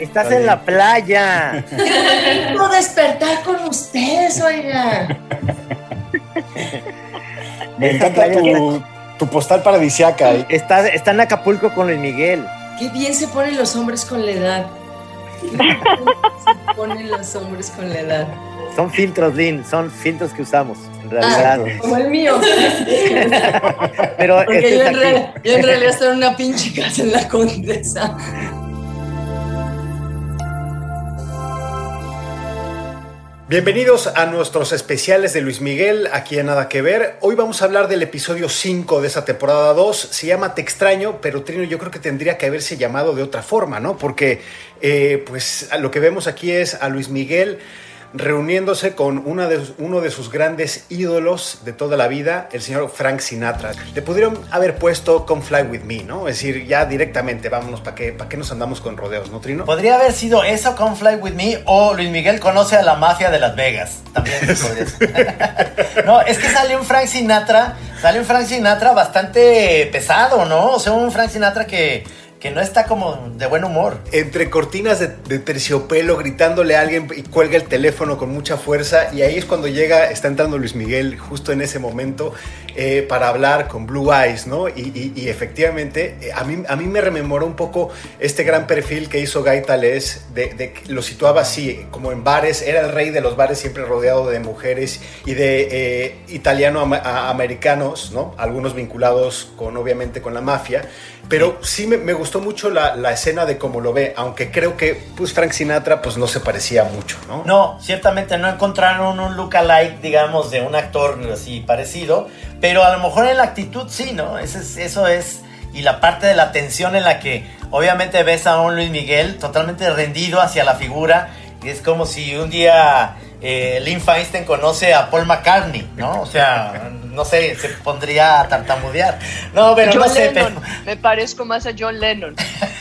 Estás en la playa. No despertar con ustedes, oiga. Me encanta tu, tu postal paradisiaca. ¿eh? Está, está en Acapulco con Luis Miguel. Qué bien se ponen los hombres con la edad. Qué bien se ponen los hombres con la edad. Son filtros, Lynn, son filtros que usamos, en Ah, realidad. como el mío. Pero Porque este yo en, aquí. real- yo en realidad estoy en una pinche casa en la condesa. Bienvenidos a nuestros especiales de Luis Miguel, aquí en Nada que Ver. Hoy vamos a hablar del episodio 5 de esa temporada 2. Se llama Te extraño, pero Trino yo creo que tendría que haberse llamado de otra forma, ¿no? Porque eh, pues lo que vemos aquí es a Luis Miguel reuniéndose con uno de sus grandes ídolos de toda la vida, el señor Frank Sinatra. Le pudieron haber puesto Come Fly With Me, ¿no? Es decir, ya directamente, vámonos, ¿para qué, nos andamos con rodeos, no, Trino? Podría haber sido eso con Fly With Me o Luis Miguel conoce a la mafia de Las Vegas. También. No, es que sale un Frank Sinatra, sale un Frank Sinatra bastante pesado, ¿no? O sea, un Frank Sinatra que, que no está como de buen humor. entre cortinas de, terciopelo gritándole a alguien y cuelga el teléfono con mucha fuerza y ahí es cuando llega, está entrando Luis Miguel justo en ese momento eh, para hablar con Blue Eyes, ¿no? Y, efectivamente eh, a mí, a mí me rememoró un poco este gran perfil que hizo Guy Talés, de, de lo situaba así, como en bares, era el rey de los bares siempre rodeado de mujeres y de eh, italiano-americanos, ¿no? Algunos vinculados con, obviamente, con la mafia. Pero sí me, me gustó mucho la, la escena de cómo lo ve, aunque creo que pues Frank Sinatra pues no se parecía mucho, ¿no? No, ciertamente no encontraron un look-alike, digamos, de un actor así parecido, pero a lo mejor en la actitud sí, ¿no? Eso es, eso es, y la parte de la tensión en la que obviamente ves a un Luis Miguel totalmente rendido hacia la figura, y es como si un día eh, Lynn Feinstein conoce a Paul McCartney, ¿no? O sea, no sé, se pondría a tartamudear. No, pero John no sé, Lennon, pero... me parezco más a John Lennon.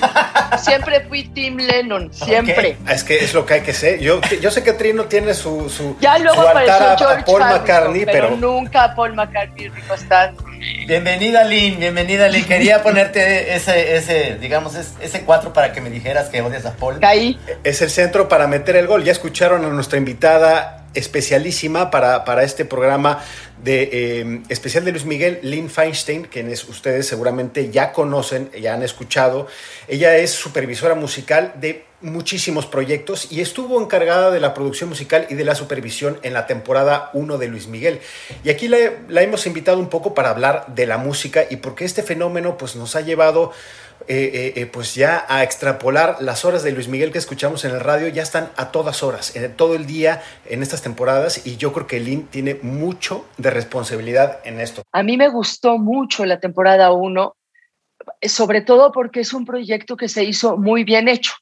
Siempre fui Team Lennon, siempre. Es que es lo que hay que ser. Yo, yo sé que Trino tiene su, su, Ya luego su altar apareció a- a, Paul Harrison, McCartney, pero, pero, nunca a Paul McCartney rico está. Bienvenida Lynn, bienvenida Lynn. Quería ponerte ese, ese, digamos, es- ese cuatro para que me dijeras que odias a Paul. Caí. es el centro para meter el gol. Ya escucharon a nuestra invitada especialísima para, para este programa de eh, especial de Luis Miguel, Lynn Feinstein, quienes ustedes seguramente ya conocen, ya han escuchado. Ella es supervisora musical de muchísimos proyectos y estuvo encargada de la producción musical y de la supervisión en la temporada 1 de Luis Miguel. Y aquí la, la hemos invitado un poco para hablar de la música y porque este fenómeno pues, nos ha llevado eh, eh, eh, pues ya a extrapolar las horas de Luis Miguel que escuchamos en el radio ya están a todas horas, en todo el día en estas temporadas y yo creo que Lynn tiene mucho de responsabilidad en esto. A mí me gustó mucho la temporada 1, sobre todo porque es un proyecto que se hizo muy bien hecho.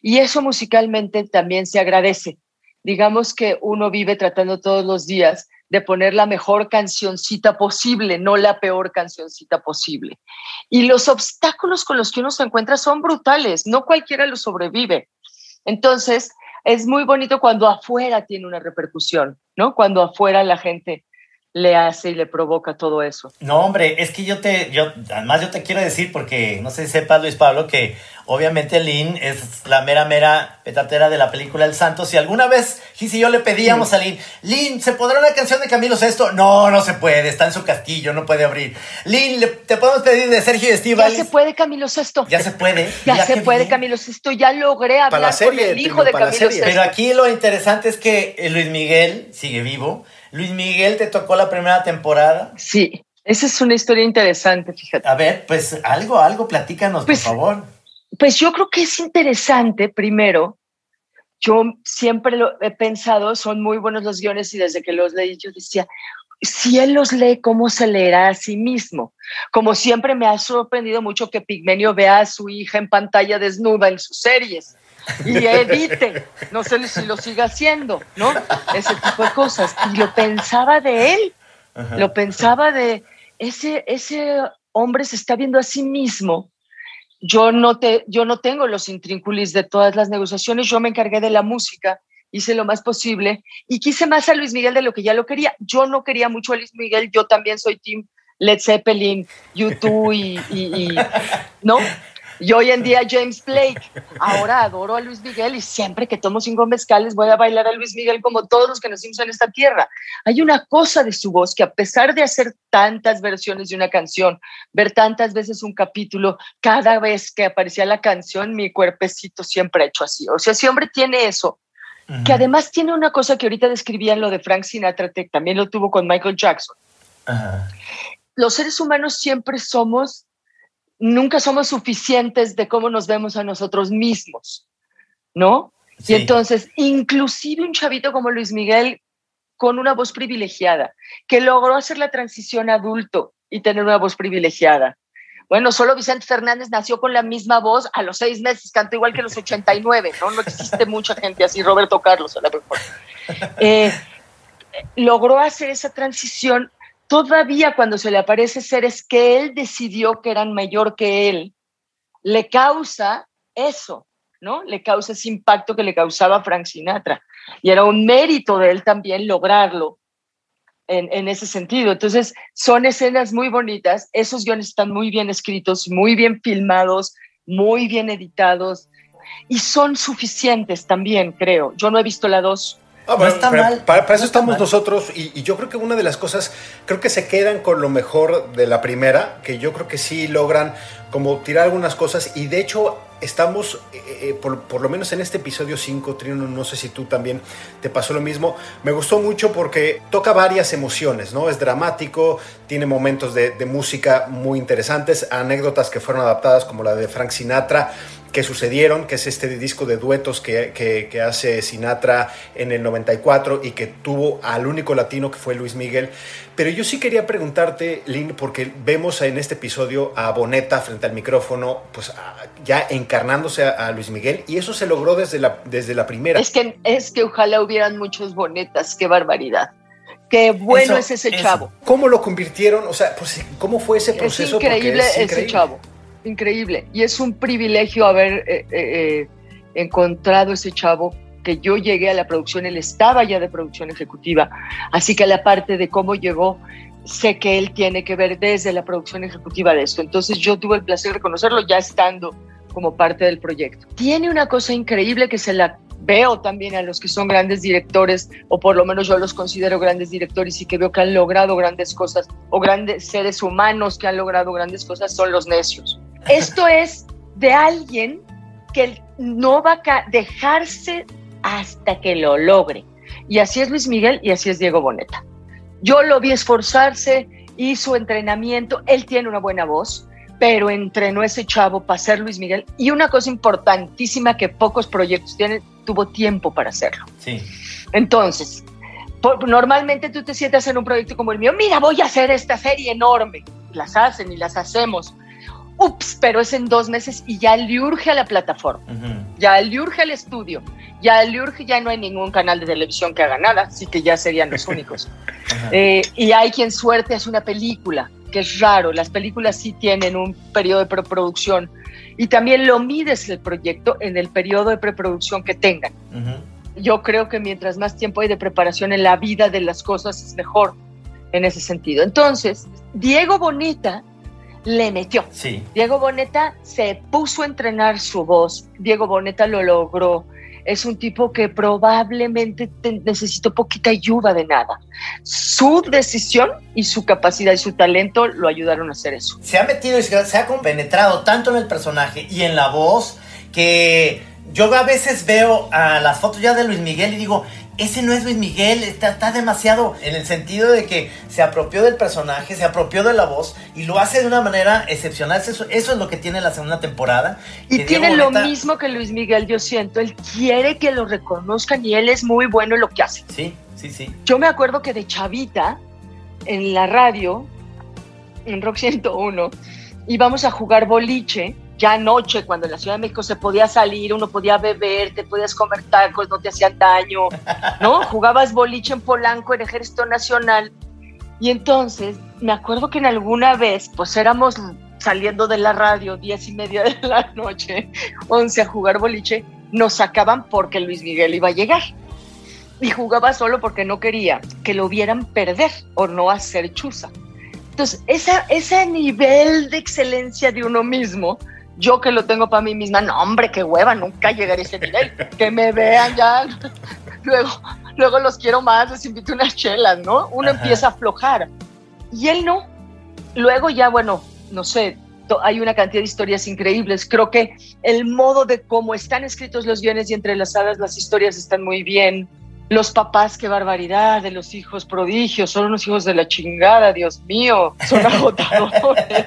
Y eso musicalmente también se agradece. Digamos que uno vive tratando todos los días de poner la mejor cancioncita posible, no la peor cancioncita posible. Y los obstáculos con los que uno se encuentra son brutales, no cualquiera los sobrevive. Entonces, es muy bonito cuando afuera tiene una repercusión, ¿no? Cuando afuera la gente le hace y le provoca todo eso. No, hombre, es que yo te, yo, además yo te quiero decir, porque no sé si sepas, Luis Pablo, que obviamente Lynn es la mera, mera petatera de la película El Santo. Si alguna vez Gis y yo le pedíamos a Lynn, Lynn, ¿se podrá una canción de Camilo Sesto? No, no se puede, está en su castillo, no puede abrir. Lynn, ¿le- ¿te podemos pedir de Sergio Ya Estíbaliz? se puede, Camilo Sesto. Ya se puede. Ya se puede, bien. Camilo Sesto. Ya logré hablar la serie, con el hijo de Camilo. Sesto. Pero aquí lo interesante es que eh, Luis Miguel sigue vivo. Luis Miguel te tocó la primera temporada. Sí, esa es una historia interesante, fíjate. A ver, pues algo, algo, platícanos, Pues, por favor. Pues yo creo que es interesante, primero, yo siempre lo he pensado, son muy buenos los guiones y desde que los leí yo decía, si él los lee, ¿cómo se leerá a sí mismo? Como siempre me ha sorprendido mucho que Pigmenio vea a su hija en pantalla desnuda en sus series y edite, no sé si lo siga haciendo, ¿no? Ese tipo de cosas. Y lo pensaba de él, lo pensaba de ese, ese hombre se está viendo a sí mismo yo no, te, yo no tengo los intrínculis de todas las negociaciones, yo me encargué de la música, hice lo más posible y quise más a Luis Miguel de lo que ya lo quería. Yo no quería mucho a Luis Miguel, yo también soy team Led Zeppelin, U2 y, y, y- ¿no? Y hoy en día James Blake. Ahora adoro a Luis Miguel y siempre que tomo cinco mezcales voy a bailar a Luis Miguel como todos los que nacimos en esta tierra. Hay una cosa de su voz que a pesar de hacer tantas versiones de una canción, ver tantas veces un capítulo, cada vez que aparecía la canción, mi cuerpecito siempre ha hecho así. O sea, ese hombre tiene eso, que además tiene una cosa que ahorita describía en lo de Frank Sinatra, también lo tuvo con Michael Jackson. Los seres humanos siempre somos, nunca somos suficientes de cómo nos vemos a nosotros mismos, ¿no? Y entonces, inclusive un chavito como Luis Miguel, con una voz privilegiada, que logró hacer la transición adulto y tener una voz privilegiada, bueno, solo Vicente Fernández nació con la misma voz a los seis meses, cantó igual que los 89, ¿no? No existe mucha gente así, Roberto Carlos a la mejor. Eh, logró hacer esa transición todavía cuando se le aparece seres que él decidió que eran mayor que él, le causa eso, ¿no? Le causa ese impacto que le causaba Frank Sinatra. Y era un mérito de él también lograrlo en, ese sentido. Entonces, son escenas muy bonitas, esos guiones están muy bien escritos, muy bien filmados, muy bien editados y son suficientes también, creo. Yo no he visto la dos. Ah, para, eso estamos nosotros y, y, yo creo que una de las cosas, creo que se quedan con lo mejor de la primera, que yo creo que sí logran como tirar algunas cosas y de hecho estamos, eh, eh, por, lo menos en este episodio 5, Trino, no sé si tú también te pasó lo mismo, me gustó mucho porque toca varias emociones, ¿no? Es dramático, tiene momentos de, de música muy interesantes, anécdotas que fueron adaptadas como la de Frank Sinatra, que sucedieron, que es este disco de duetos que, que, hace Sinatra en el 94 y que tuvo al único latino que fue Luis Miguel. Pero yo sí quería preguntarte, Lynn, porque vemos en este episodio a Boneta frente al micrófono, pues ya encarnándose a, Luis Miguel, y eso se logró desde la, desde la primera. Es que, es que ojalá hubieran muchos Bonetas, qué barbaridad. Qué bueno es ese chavo. ¿Cómo lo convirtieron? O sea, pues, ¿cómo fue ese proceso? Es increíble, ese chavo increíble. Y es un privilegio haber eh, eh, eh, encontrado ese chavo que yo llegué a la producción, él estaba ya de producción ejecutiva, así que la parte de cómo llegó, sé que él tiene que ver desde la producción ejecutiva de esto. Entonces yo tuve el placer de conocerlo ya estando como parte del proyecto. Tiene una cosa increíble que se la veo también a los que son grandes directores, o por lo menos yo los considero grandes directores y que veo que han logrado grandes cosas, o grandes seres humanos que han logrado grandes cosas, son los necios. Esto es de alguien que no va a dejarse hasta que lo logre. Y así es Luis Miguel y así es Diego Boneta. Yo lo vi esforzarse, hizo entrenamiento, él tiene una buena voz, pero entrenó ese chavo para ser Luis Miguel. Y una cosa importantísima que pocos proyectos tienen, tuvo tiempo para hacerlo. Sí. Entonces, normalmente tú te sientas en un proyecto como el mío, mira, voy a hacer esta serie enorme. Las hacen y las hacemos ups, pero es en dos meses y ya le urge a la plataforma, ya le urge al estudio, ya le urge, ya no hay ningún canal de televisión que haga nada, así que ya serían los únicos. Eh, y hay quien suerte hace una película, que es raro, las películas sí tienen un periodo de preproducción y también lo mides el proyecto en el periodo de preproducción que tengan. Yo creo que mientras más tiempo hay de preparación en la vida de las cosas es mejor en ese sentido. Entonces, Diego Bonita le metió. Sí. Diego Boneta se puso a entrenar su voz. Diego Boneta lo logró. Es un tipo que probablemente necesitó poquita ayuda de nada. Su decisión y su capacidad y su talento lo ayudaron a hacer eso. Se ha metido y se ha compenetrado tanto en el personaje y en la voz que yo a veces veo a las fotos ya de Luis Miguel y digo, ese no es Luis Miguel, está, demasiado en el sentido de que se apropió del personaje, se apropió de la voz y lo hace de una manera excepcional. Eso, es lo que tiene la segunda temporada. Y tiene lo mismo que Luis Miguel, yo siento. Él quiere que lo reconozcan y él es muy bueno en lo que hace. Sí, sí, sí. Yo me acuerdo que de chavita, en la radio, en Rock 101, íbamos a jugar boliche ya anoche, cuando en la Ciudad de México se podía salir, uno podía beber, te podías comer tacos, no te hacían daño, ¿no? Jugabas boliche en Polanco, en Ejército Nacional. Y entonces, me acuerdo que en alguna vez, pues éramos saliendo de la radio, diez y media de la noche, once a jugar boliche, nos sacaban porque Luis Miguel iba a llegar. Y jugaba solo porque no quería que lo vieran perder o no hacer chuza. Entonces, esa, ese nivel de excelencia de uno mismo Yo que lo tengo para mí misma, no, hombre, qué hueva, nunca llegaré a ese nivel. Que me vean ya. Luego, luego los quiero más, les invito unas chelas, ¿no? Uno Ajá. empieza a aflojar. Y él no. Luego ya, bueno, no sé, hay una cantidad de historias increíbles. Creo que el modo de cómo están escritos los guiones y entrelazadas las historias están muy bien. Los papás, qué barbaridad, de los hijos prodigios, son unos hijos de la chingada, Dios mío, son agotadores.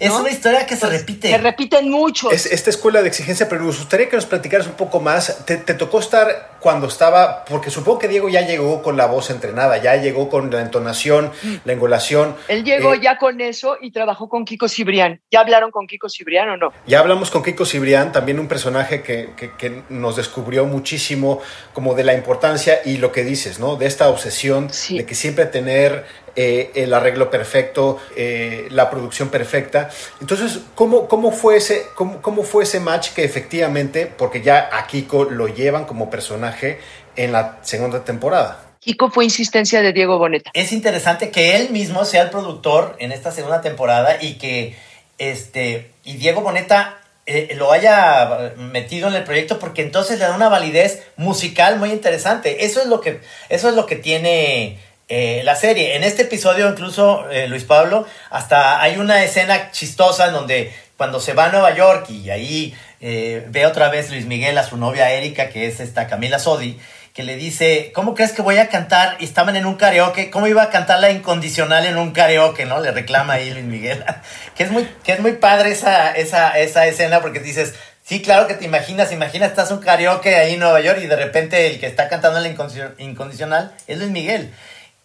Es ¿no? una historia que se Pues, repite. Se repiten muchos. Es esta escuela de exigencia, pero nos gustaría que nos platicaras un poco más. ¿Te, te tocó estar cuando estaba? Porque supongo que Diego ya llegó con la voz entrenada, ya llegó con la entonación, la engolación. Él llegó Eh, ya con eso y trabajó con Kiko Cibrián. ¿Ya hablaron con Kiko Cibrián o no? Ya hablamos con Kiko Cibrián, también un personaje que, que- que nos descubrió muchísimo como de la importancia y lo que dices, ¿no? De esta obsesión Sí. de que siempre tener eh, el arreglo perfecto, eh, la producción perfecta. Entonces, ¿cómo, cómo, fue ese, cómo, cómo fue ese match que efectivamente, porque ya a Kiko lo llevan como personaje en la segunda temporada? Kiko fue insistencia de Diego Boneta. es interesante que él mismo sea el productor en esta segunda temporada y que este y Diego Boneta eh, lo haya metido en el proyecto porque entonces le da una validez musical muy interesante. Eso es lo que eso es lo que tiene eh, la serie. En este episodio incluso eh, Luis Pablo hasta hay una escena chistosa en donde cuando se va a Nueva York y ahí eh, ve otra vez Luis Miguel a su novia Erika que es esta Camila Sodi que le dice, ¿cómo crees que voy a cantar? Y estaban en un karaoke, ¿cómo iba a cantar la incondicional en un karaoke, no? Le reclama ahí Luis Miguel. que es muy, que es muy padre esa, esa, esa escena porque dices, sí, claro que te imaginas, imagina, estás un karaoke ahí en Nueva York y de repente el que está cantando la incondicio- incondicional es Luis Miguel.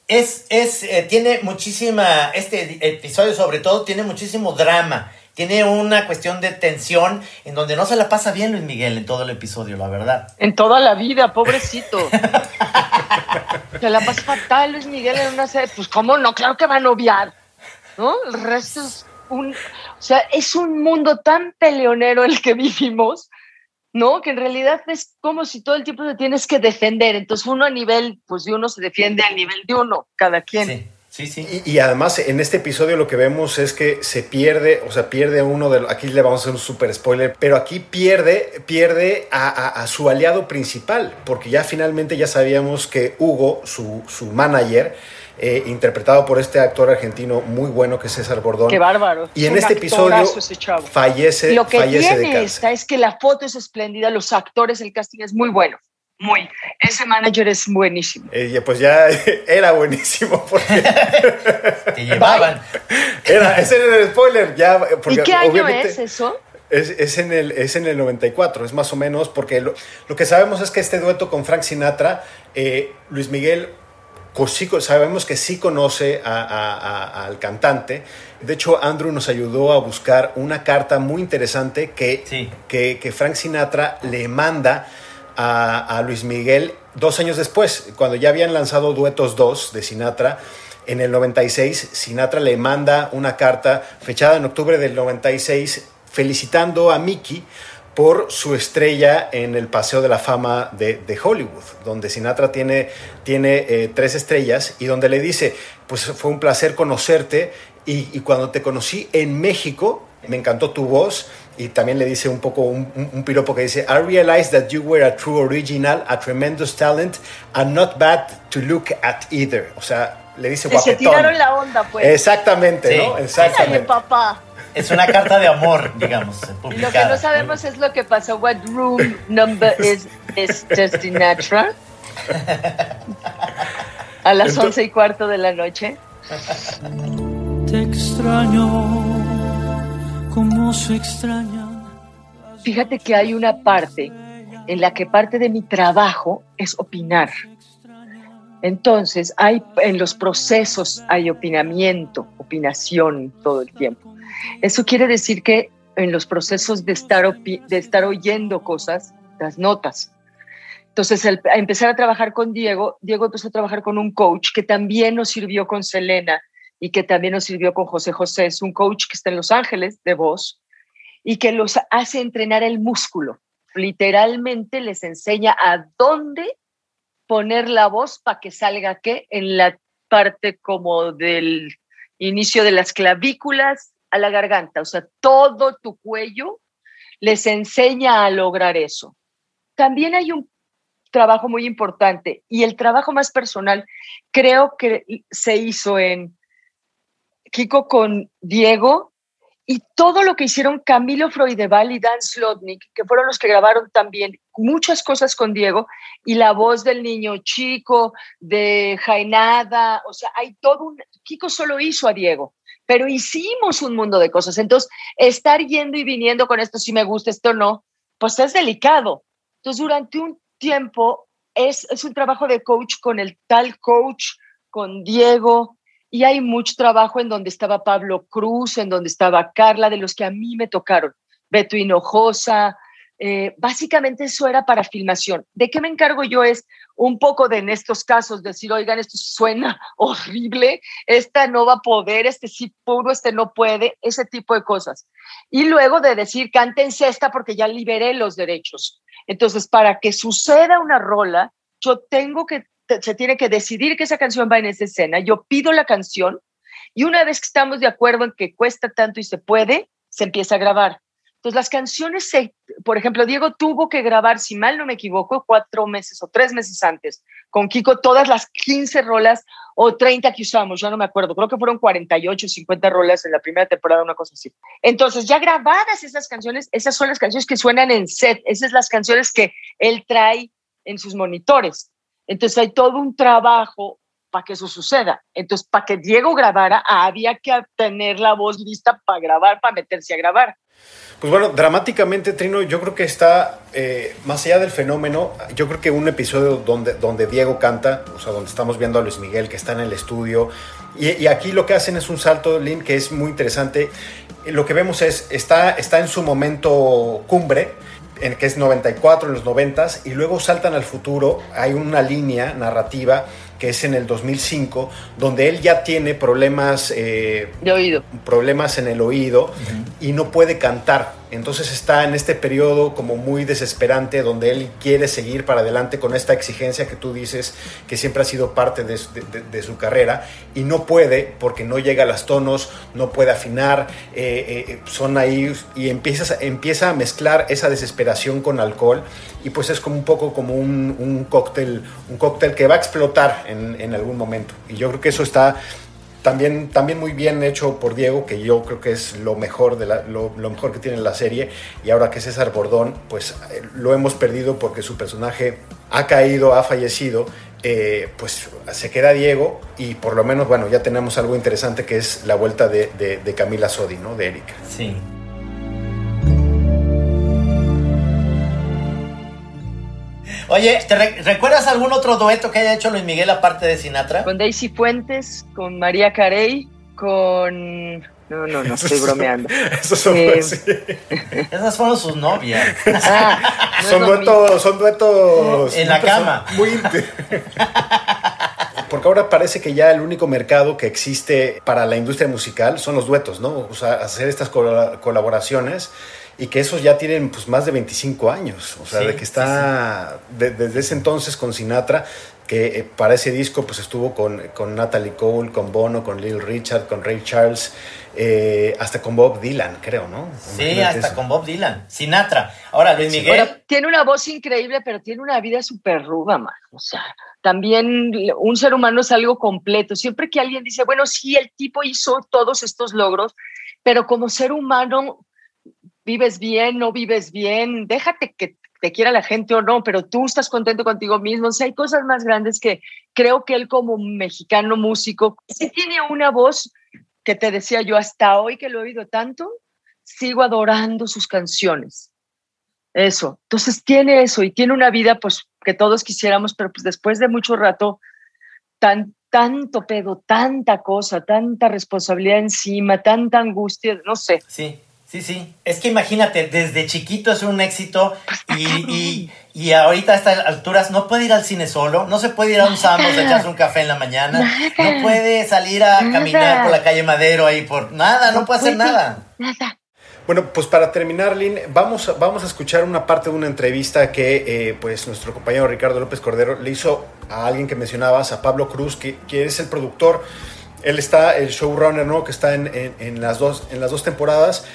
Es, es, eh, tiene muchísima, este episodio sobre todo tiene muchísimo drama. Tiene una cuestión de tensión en donde no se la pasa bien Luis Miguel en todo el episodio, la verdad. En toda la vida, pobrecito. Se la pasa fatal Luis Miguel en una serie. Pues, ¿cómo no? Claro que va a noviar. ¿No? El resto es un. O sea, es un mundo tan peleonero el que vivimos, ¿no? Que en realidad es como si todo el tiempo te tienes que defender. Entonces, uno a nivel, pues de uno se defiende al nivel de uno, cada quien. Sí, sí, sí. Y, y además en este episodio lo que vemos es que se pierde, o sea, pierde uno de los, aquí le vamos a hacer un super spoiler, pero aquí pierde, pierde a, a- a su aliado principal, porque ya finalmente ya sabíamos que Hugo, su, su manager, eh, interpretado por este actor argentino muy bueno que es César Bordón, Qué bárbaro. y en un este episodio actorazo ese chavo. fallece, Lo que fallece de cáncer. esta es que la foto es espléndida, los actores, el casting es muy bueno. Muy. Ese manager es buenísimo. Eh, pues ya era buenísimo porque Te llevaban. era, ese era el spoiler, ya porque ¿Y qué año obviamente- es eso? Es, es en el, es en el 94, es más o menos, porque lo, lo que sabemos es que este dueto con Frank Sinatra, eh, Luis Miguel, sabemos que sí conoce a- a- a- al cantante. De hecho, Andrew nos ayudó a buscar una carta muy interesante que, Sí. que, que Frank Sinatra le manda a, a Luis Miguel dos años después, cuando ya habían lanzado Duetos 2 de Sinatra. En el 96, Sinatra le manda una carta fechada en octubre del 96 felicitando a Mickey por su estrella en el Paseo de la Fama de, de Hollywood, donde Sinatra tiene, tiene eh, tres estrellas y donde le dice, pues fue un placer conocerte y, y cuando te conocí en México, me encantó tu voz y también le dice un poco un, un- un piropo que dice, I realized that you were a true original, a tremendous talent, and not bad to look at either. O sea, le dice Que se guapetón. tiraron la onda, pues. Exactamente, Sí. ¿no? Exactamente. papá. Es una carta de amor, digamos, Y lo que publicada. no sabemos es lo que pasó. What room number is Mr. Sinatra? A las Entonces- once y cuarto de la noche. Te extraño como se extraña. Fíjate que hay una parte en la que parte de mi trabajo es opinar. Entonces, hay en los procesos hay opinamiento, opinación todo el tiempo. Eso quiere decir que en los procesos de estar, de estar oyendo cosas, las notas. Entonces, al empezar a trabajar con Diego, Diego empezó a trabajar con un coach que también nos sirvió con Selena y que también nos sirvió con José José. Es un coach que está en Los Ángeles de voz y que los hace entrenar el músculo. Literalmente les enseña a dónde poner la voz para que salga qué en la parte como del inicio de las clavículas a la garganta, o sea, todo tu cuello les enseña a lograr eso. También hay un trabajo muy importante y el trabajo más personal creo que se hizo en Kiko con Diego y todo lo que hicieron Camilo Freudeval y Dan Slotnick, que fueron los que grabaron también muchas cosas con Diego, y la voz del niño chico, de Jainada, o sea, hay todo un... Kiko solo hizo a Diego, pero hicimos un mundo de cosas. Entonces, estar yendo y viniendo con esto, si me gusta, esto no, pues es delicado. Entonces, durante un tiempo es, es un trabajo de coach con el tal coach, con Diego, y hay mucho trabajo en donde estaba Pablo Cruz, en donde estaba Carla, de los que a mí me tocaron, Beto Hinojosa. Eh, básicamente eso era para filmación. ¿De qué me encargo yo? Es un poco de en estos casos decir, oigan, esto suena horrible, esta no va a poder, este sí puro, este no puede, ese tipo de cosas. Y luego de decir, cántense esta porque ya liberé los derechos. Entonces, para que suceda una rola, yo tengo que se tiene que decidir que esa canción va en esa escena. Yo pido la canción y una vez que estamos de acuerdo en que cuesta tanto y se puede, se empieza a grabar. Entonces las canciones, se, por ejemplo, Diego tuvo que grabar, si mal no me equivoco, cuatro meses o tres meses antes, con Kiko todas las 15 rolas o 30 que usamos, ya no me acuerdo, creo que fueron 48, 50 rolas en la primera temporada, una cosa así. Entonces ya grabadas esas canciones, esas son las canciones que suenan en set, esas son las canciones que él trae en sus monitores. Entonces hay todo un trabajo para que eso suceda. Entonces, para que Diego grabara, había que tener la voz lista para grabar, para meterse a grabar. Pues bueno, dramáticamente, Trino, yo creo que está, eh, más allá del fenómeno, yo creo que un episodio donde, donde Diego canta, o sea, donde estamos viendo a Luis Miguel que está en el estudio, y, aquí lo que hacen es un salto, Lynn, que es muy interesante. Lo que vemos es, está, está en su momento cumbre, en que es 94, en los 90 y luego saltan al futuro, hay una línea narrativa que es en el 2005, donde él ya tiene problemas, eh, de oído. problemas en el oído y no puede cantar. Entonces está en este periodo como muy desesperante donde él quiere seguir para adelante con esta exigencia que tú dices que siempre ha sido parte de, su carrera y no puede porque no llega a los tonos, no puede afinar, eh, eh, son ahí y empieza, empieza a mezclar esa desesperación con alcohol y pues es como un poco como un, cóctel, un cóctel que va a explotar en algún momento. Y yo creo que eso está también, también muy bien hecho por Diego, que yo creo que es lo mejor, de lo, mejor que tiene la serie. Y ahora que César Bordón, pues eh, lo hemos perdido porque su personaje ha caído, ha fallecido. Eh, pues se queda Diego y por lo menos, bueno, ya tenemos algo interesante que es la vuelta de, de Camila Sodi, ¿no? De Erika. Sí. Oye, ¿te recuerdas algún otro dueto que haya hecho Luis Miguel aparte de Sinatra? Con Daisy Fuentes, con María Carey, con... No, no, no, estoy bromeando. Eh, Esas fueron sus novias. Ah, son, duetos, son duetos... En la cama. Muy... Porque ahora parece que ya el único mercado que existe para la industria musical son los duetos, ¿no? O sea, hacer estas colaboraciones y que esos ya tienen pues más de 25 años, o sea, de que está desde ese entonces con Sinatra, que eh, para ese disco pues estuvo con, con, Natalie Cole, con Bono, con Lil Richard, con Ray Charles, eh, hasta con Bob Dylan, creo, ¿no? Sí, hasta con Bob Dylan, Sinatra. Ahora, Luis Miguel. tiene una voz increíble, pero tiene una vida súper ruda, man. O sea, también un ser humano es algo completo. Siempre que alguien dice, bueno, sí, el tipo hizo todos estos logros, pero como ser humano vives bien, no vives bien, déjate que te quiera la gente o no, pero tú estás contento contigo mismo. O sea, hay cosas más grandes que creo que él como mexicano músico, sí tiene una voz que te decía yo hasta hoy que lo he oído tanto, sigo adorando sus canciones. Eso. Entonces tiene eso y tiene una vida pues que todos quisiéramos, pero pues después de mucho rato, tan, tanto pedo, tanta cosa, tanta responsabilidad encima, tanta angustia, no sé. Sí. Sí, sí. Es que imagínate, desde chiquito es un éxito y, y, ahorita a estas alturas no puede ir al cine solo, no se puede ir a un Samos a echarse un café en la mañana, no puede salir a caminar por la calle Madero ahí por nada, no, puede hacer nada. Nada. Bueno, pues para terminar, Lynn, vamos, vamos a escuchar una parte de una entrevista que eh, pues nuestro compañero Ricardo López Cordero le hizo a alguien que mencionabas, a Pablo Cruz, que, que es el productor. Él está, el showrunner, ¿no? Que está en, en, en las, dos, en las dos temporadas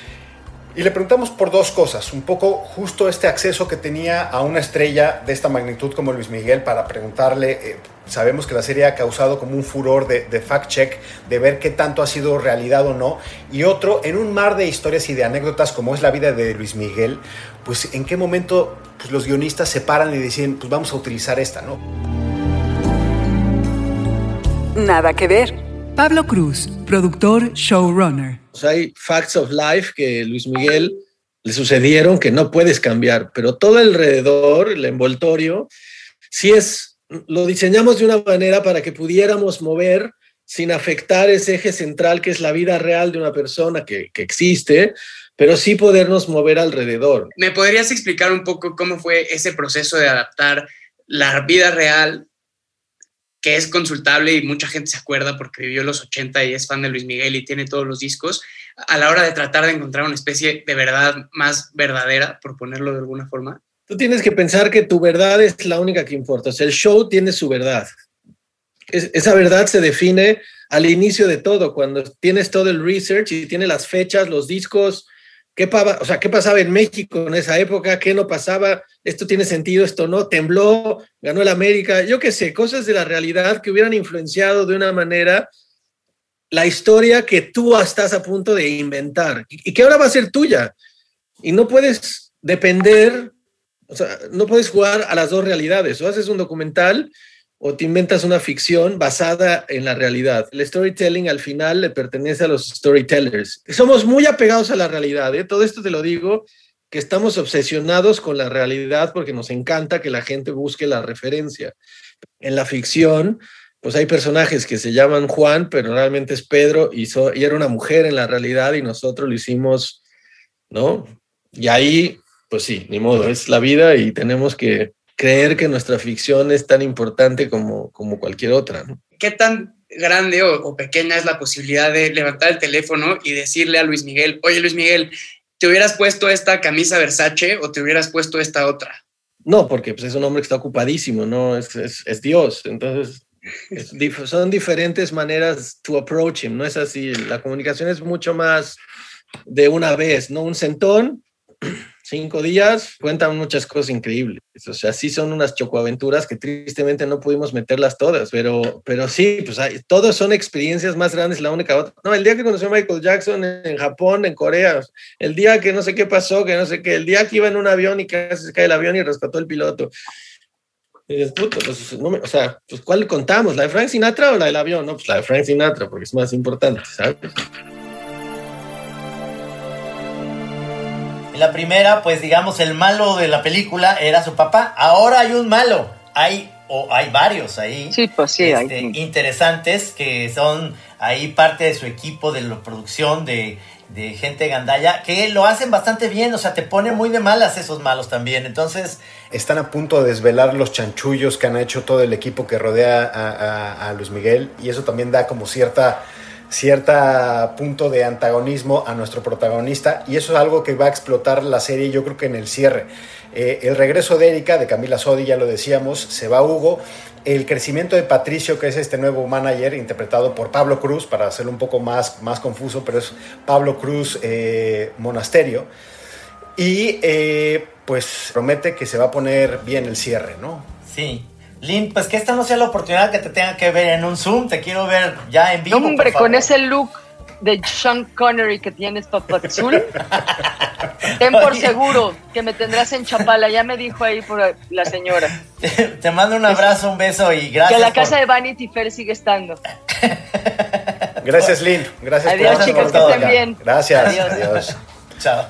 Y le preguntamos por dos cosas, un poco justo este acceso que tenía a una estrella de esta magnitud como Luis Miguel para preguntarle, eh, sabemos que la serie ha causado como un furor de, fact-check, de ver qué tanto ha sido realidad o no, y otro, en un mar de historias y de anécdotas como es la vida de Luis Miguel, pues en qué momento pues, los guionistas se paran y dicen, pues vamos a utilizar esta, ¿no? Nada que ver. Pablo Cruz, productor, showrunner. hay facts of life que Luis Miguel le sucedieron que no puedes cambiar, pero todo alrededor, el envoltorio, sí es, lo diseñamos de una manera para que pudiéramos mover sin afectar ese eje central que es la vida real de una persona que, que existe, pero sí podernos mover alrededor. ¿Me podrías explicar un poco cómo fue ese proceso de adaptar la vida real que es consultable y mucha gente se acuerda porque vivió los 80 y es fan de Luis Miguel y tiene todos los discos, a la hora de tratar de encontrar una especie de verdad más verdadera, por ponerlo de alguna forma? Tú tienes que pensar que tu verdad es la única que importa. O sea, el show tiene su verdad. Es, esa verdad se define al inicio de todo, cuando tienes todo el research y tienes las fechas, los discos, qué, o sea, qué pasaba en México en esa época, qué no pasaba, esto tiene sentido, esto no, tembló, ganó el América, yo qué sé, cosas de la realidad que hubieran influenciado de una manera la historia que tú estás a punto de inventar y que ahora va a ser tuya. Y no puedes depender, o sea, no puedes jugar a las dos realidades. O haces un documental o te inventas una ficción basada en la realidad. El storytelling al final le pertenece a los storytellers. Somos muy apegados a la realidad, ¿eh? todo esto te lo digo, que estamos obsesionados con la realidad porque nos encanta que la gente busque la referencia. En la ficción, pues hay personajes que se llaman Juan, pero realmente es Pedro y, y era una mujer en la realidad y nosotros lo hicimos, ¿no? Y ahí, pues sí, ni modo, es la vida y tenemos que creer que nuestra ficción es tan importante como, como cualquier otra. ¿Qué tan grande o, pequeña es la posibilidad de levantar el teléfono y decirle a Luis Miguel, oye Luis Miguel, ¿te hubieras puesto esta camisa Versace o te hubieras puesto esta otra? No, porque pues, es un hombre que está ocupadísimo, ¿no? Es, es, Dios. Entonces, son diferentes maneras to approach him, no es así. La comunicación es mucho más de una vez, ¿no? Un sentón, cinco días cuentan muchas cosas increíbles. O sea, sí son unas chocoaventuras que tristemente no pudimos meterlas todas, pero, pero sí, pues hay, todos son experiencias más grandes la única otra. No, el día que conoció a Michael Jackson en Japón, en Corea, el día que no sé qué pasó, que no sé qué, el día que iba en un avión y casi se cae el avión y rescató el piloto. Puto, pues, o sea, pues ¿cuál contamos? ¿La de Frank Sinatra o la del avión? No, pues la de Frank Sinatra, porque es más importante, ¿sabes? La primera, pues digamos, el malo de la película era su papá. Ahora hay un malo. Hay, o hay varios ahí. Sí, pues sí, este, Interesantes que son ahí parte de su equipo de la producción de, de gente gandalla que lo hacen bastante bien, o sea, te ponen muy de malas esos malos también. Entonces. Están a punto de desvelar los chanchullos que han hecho todo el equipo que rodea a, a Luis Miguel y eso también da como cierta cierta punto de antagonismo a nuestro protagonista y eso es algo que va a explotar la serie yo creo que en el cierre. Eh, el regreso de Erika, de Camila Sodi, ya lo decíamos, se va Hugo, el crecimiento de Patricio, que es este nuevo manager interpretado por Pablo Cruz, para hacerlo un poco más, más confuso, pero es Pablo Cruz eh, Monasterio. Y eh, pues promete que se va a poner bien el cierre, ¿no? Sí, Lynn, pues que esta no sea la oportunidad que te tenga que ver en un Zoom, te quiero ver ya en vivo. Hombre, con ese look de Sean Connery que tienes, papazul, ten por seguro que me tendrás en Chapala, ya me dijo ahí por la señora. Te, mando un abrazo, un beso y gracias. Que la casa de Vanity Fair sigue estando. Gracias, Lynn. Gracias Adiós, por chicas, que estén bien. Gracias. Adiós. Chao.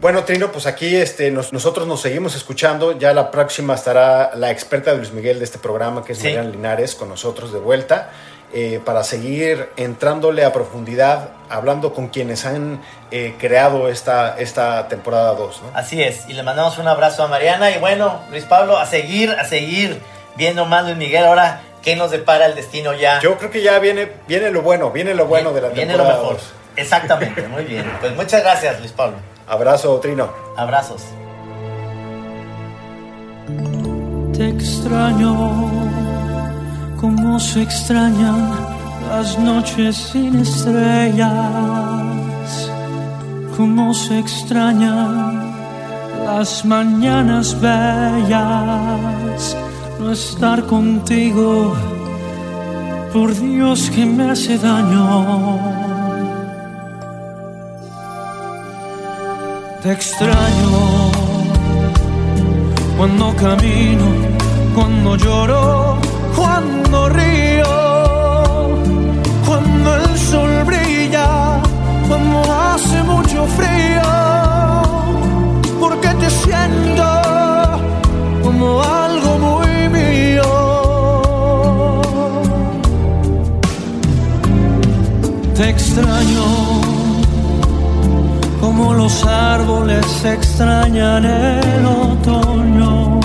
Bueno, Trino, pues aquí este, nosotros nos seguimos escuchando. Ya la próxima estará la experta de Luis Miguel de este programa, que es Mariana Linares, con nosotros de vuelta, eh, para seguir entrándole a profundidad, hablando con quienes han eh, creado esta, esta temporada 2. Así es, y le mandamos un abrazo a Mariana. Y bueno, Luis Pablo, a seguir, a seguir viendo más Luis Miguel. Ahora, ¿qué nos depara el destino ya? Yo creo que ya viene, viene lo bueno, viene lo bueno de la temporada. Viene lo mejor. Exactamente, muy bien. Pues muchas gracias, Luis Pablo. Abrazo, Trino. Abrazos. Te extraño como se extrañan las noches sin estrellas cómo se extrañan las mañanas bellas, no estar contigo, por Dios que me hace daño. Te extraño. Cuando camino, cuando lloro, cuando río, cuando el sol brilla, cuando hace mucho frío, porque te siento como algo muy mío. Te extraño como los árboles extrañan el otoño.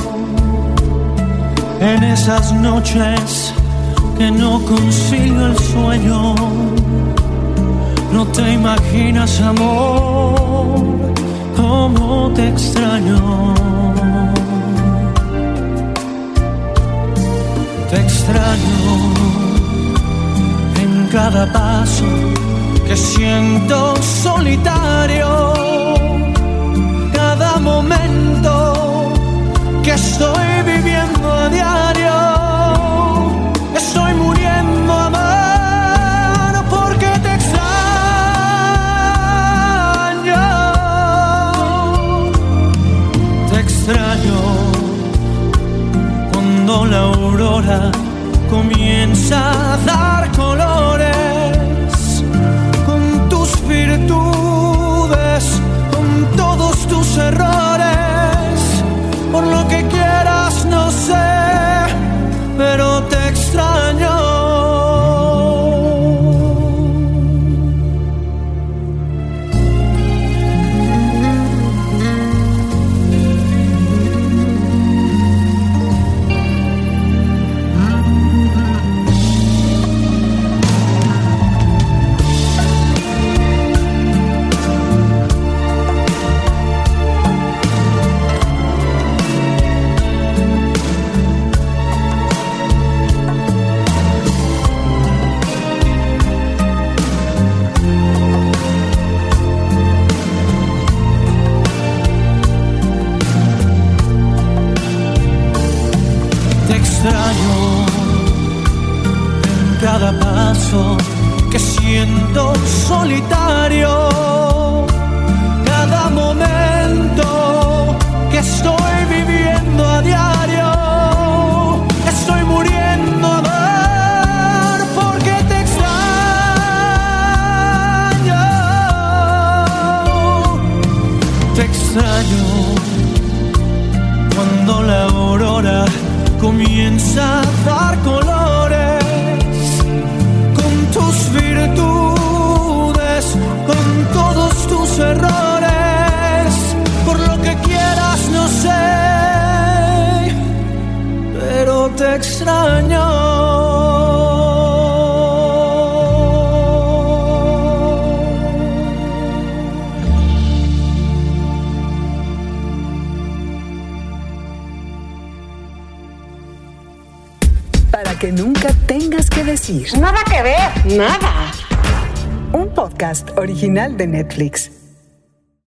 En esas noches que no consigo el sueño, no te imaginas, amor, cómo te extraño. Te extraño en cada paso que siento solitario cada momento que estoy viviendo a diario. Estoy muriendo a mano porque te extraño. Te extraño cuando la aurora comienza a dar decir. Nada que ver, nada. Un podcast original de Netflix.